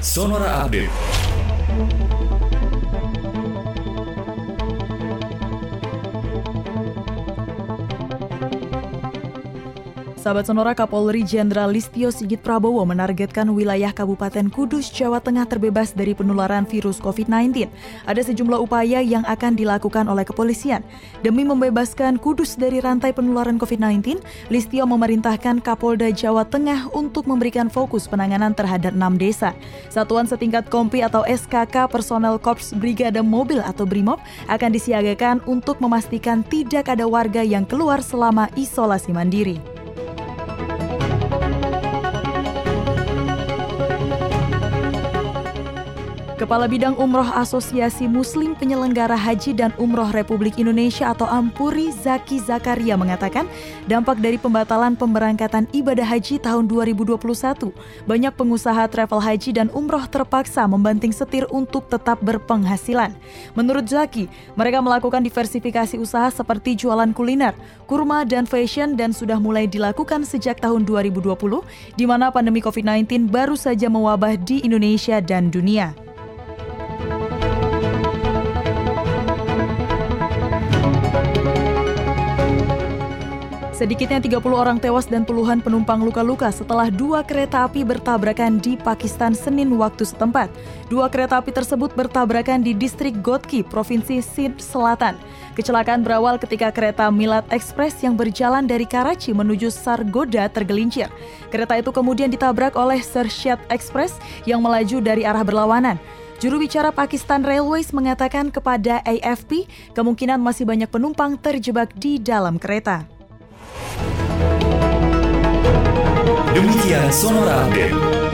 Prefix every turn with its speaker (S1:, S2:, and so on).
S1: Sonora Update.
S2: Sahabat Sonora Kapolri Jenderal Listio Sigit Prabowo menargetkan wilayah Kabupaten Kudus, Jawa Tengah terbebas dari penularan virus COVID-19. Ada sejumlah upaya yang akan dilakukan oleh kepolisian. Demi membebaskan Kudus dari rantai penularan COVID-19, Listio memerintahkan Kapolda Jawa Tengah untuk memberikan fokus penanganan terhadap enam desa. Satuan setingkat Kompi atau SKK Personel Korps Brigade Mobil atau BRIMOB akan disiagakan untuk memastikan tidak ada warga yang keluar selama isolasi mandiri. Kepala Bidang Umroh Asosiasi Muslim Penyelenggara Haji dan Umroh Republik Indonesia atau Ampuri Zaki Zakaria mengatakan dampak dari pembatalan pemberangkatan ibadah haji tahun 2021 banyak pengusaha travel haji dan umroh terpaksa membanting setir untuk tetap berpenghasilan. Menurut Zaki, mereka melakukan diversifikasi usaha seperti jualan kuliner, kurma dan fashion dan sudah mulai dilakukan sejak tahun 2020 di mana pandemi COVID-19 baru saja mewabah di Indonesia dan dunia. Sedikitnya 30 orang tewas dan puluhan penumpang luka-luka setelah dua kereta api bertabrakan di Pakistan Senin waktu setempat. Dua kereta api tersebut bertabrakan di distrik Gotki, Provinsi Sindh Selatan. Kecelakaan berawal ketika kereta Milad Express yang berjalan dari Karachi menuju Sargoda tergelincir. Kereta itu kemudian ditabrak oleh Sersyat Express yang melaju dari arah berlawanan. Juru bicara Pakistan Railways mengatakan kepada AFP kemungkinan masih banyak penumpang terjebak di dalam kereta.
S1: Demikian Sonora Update.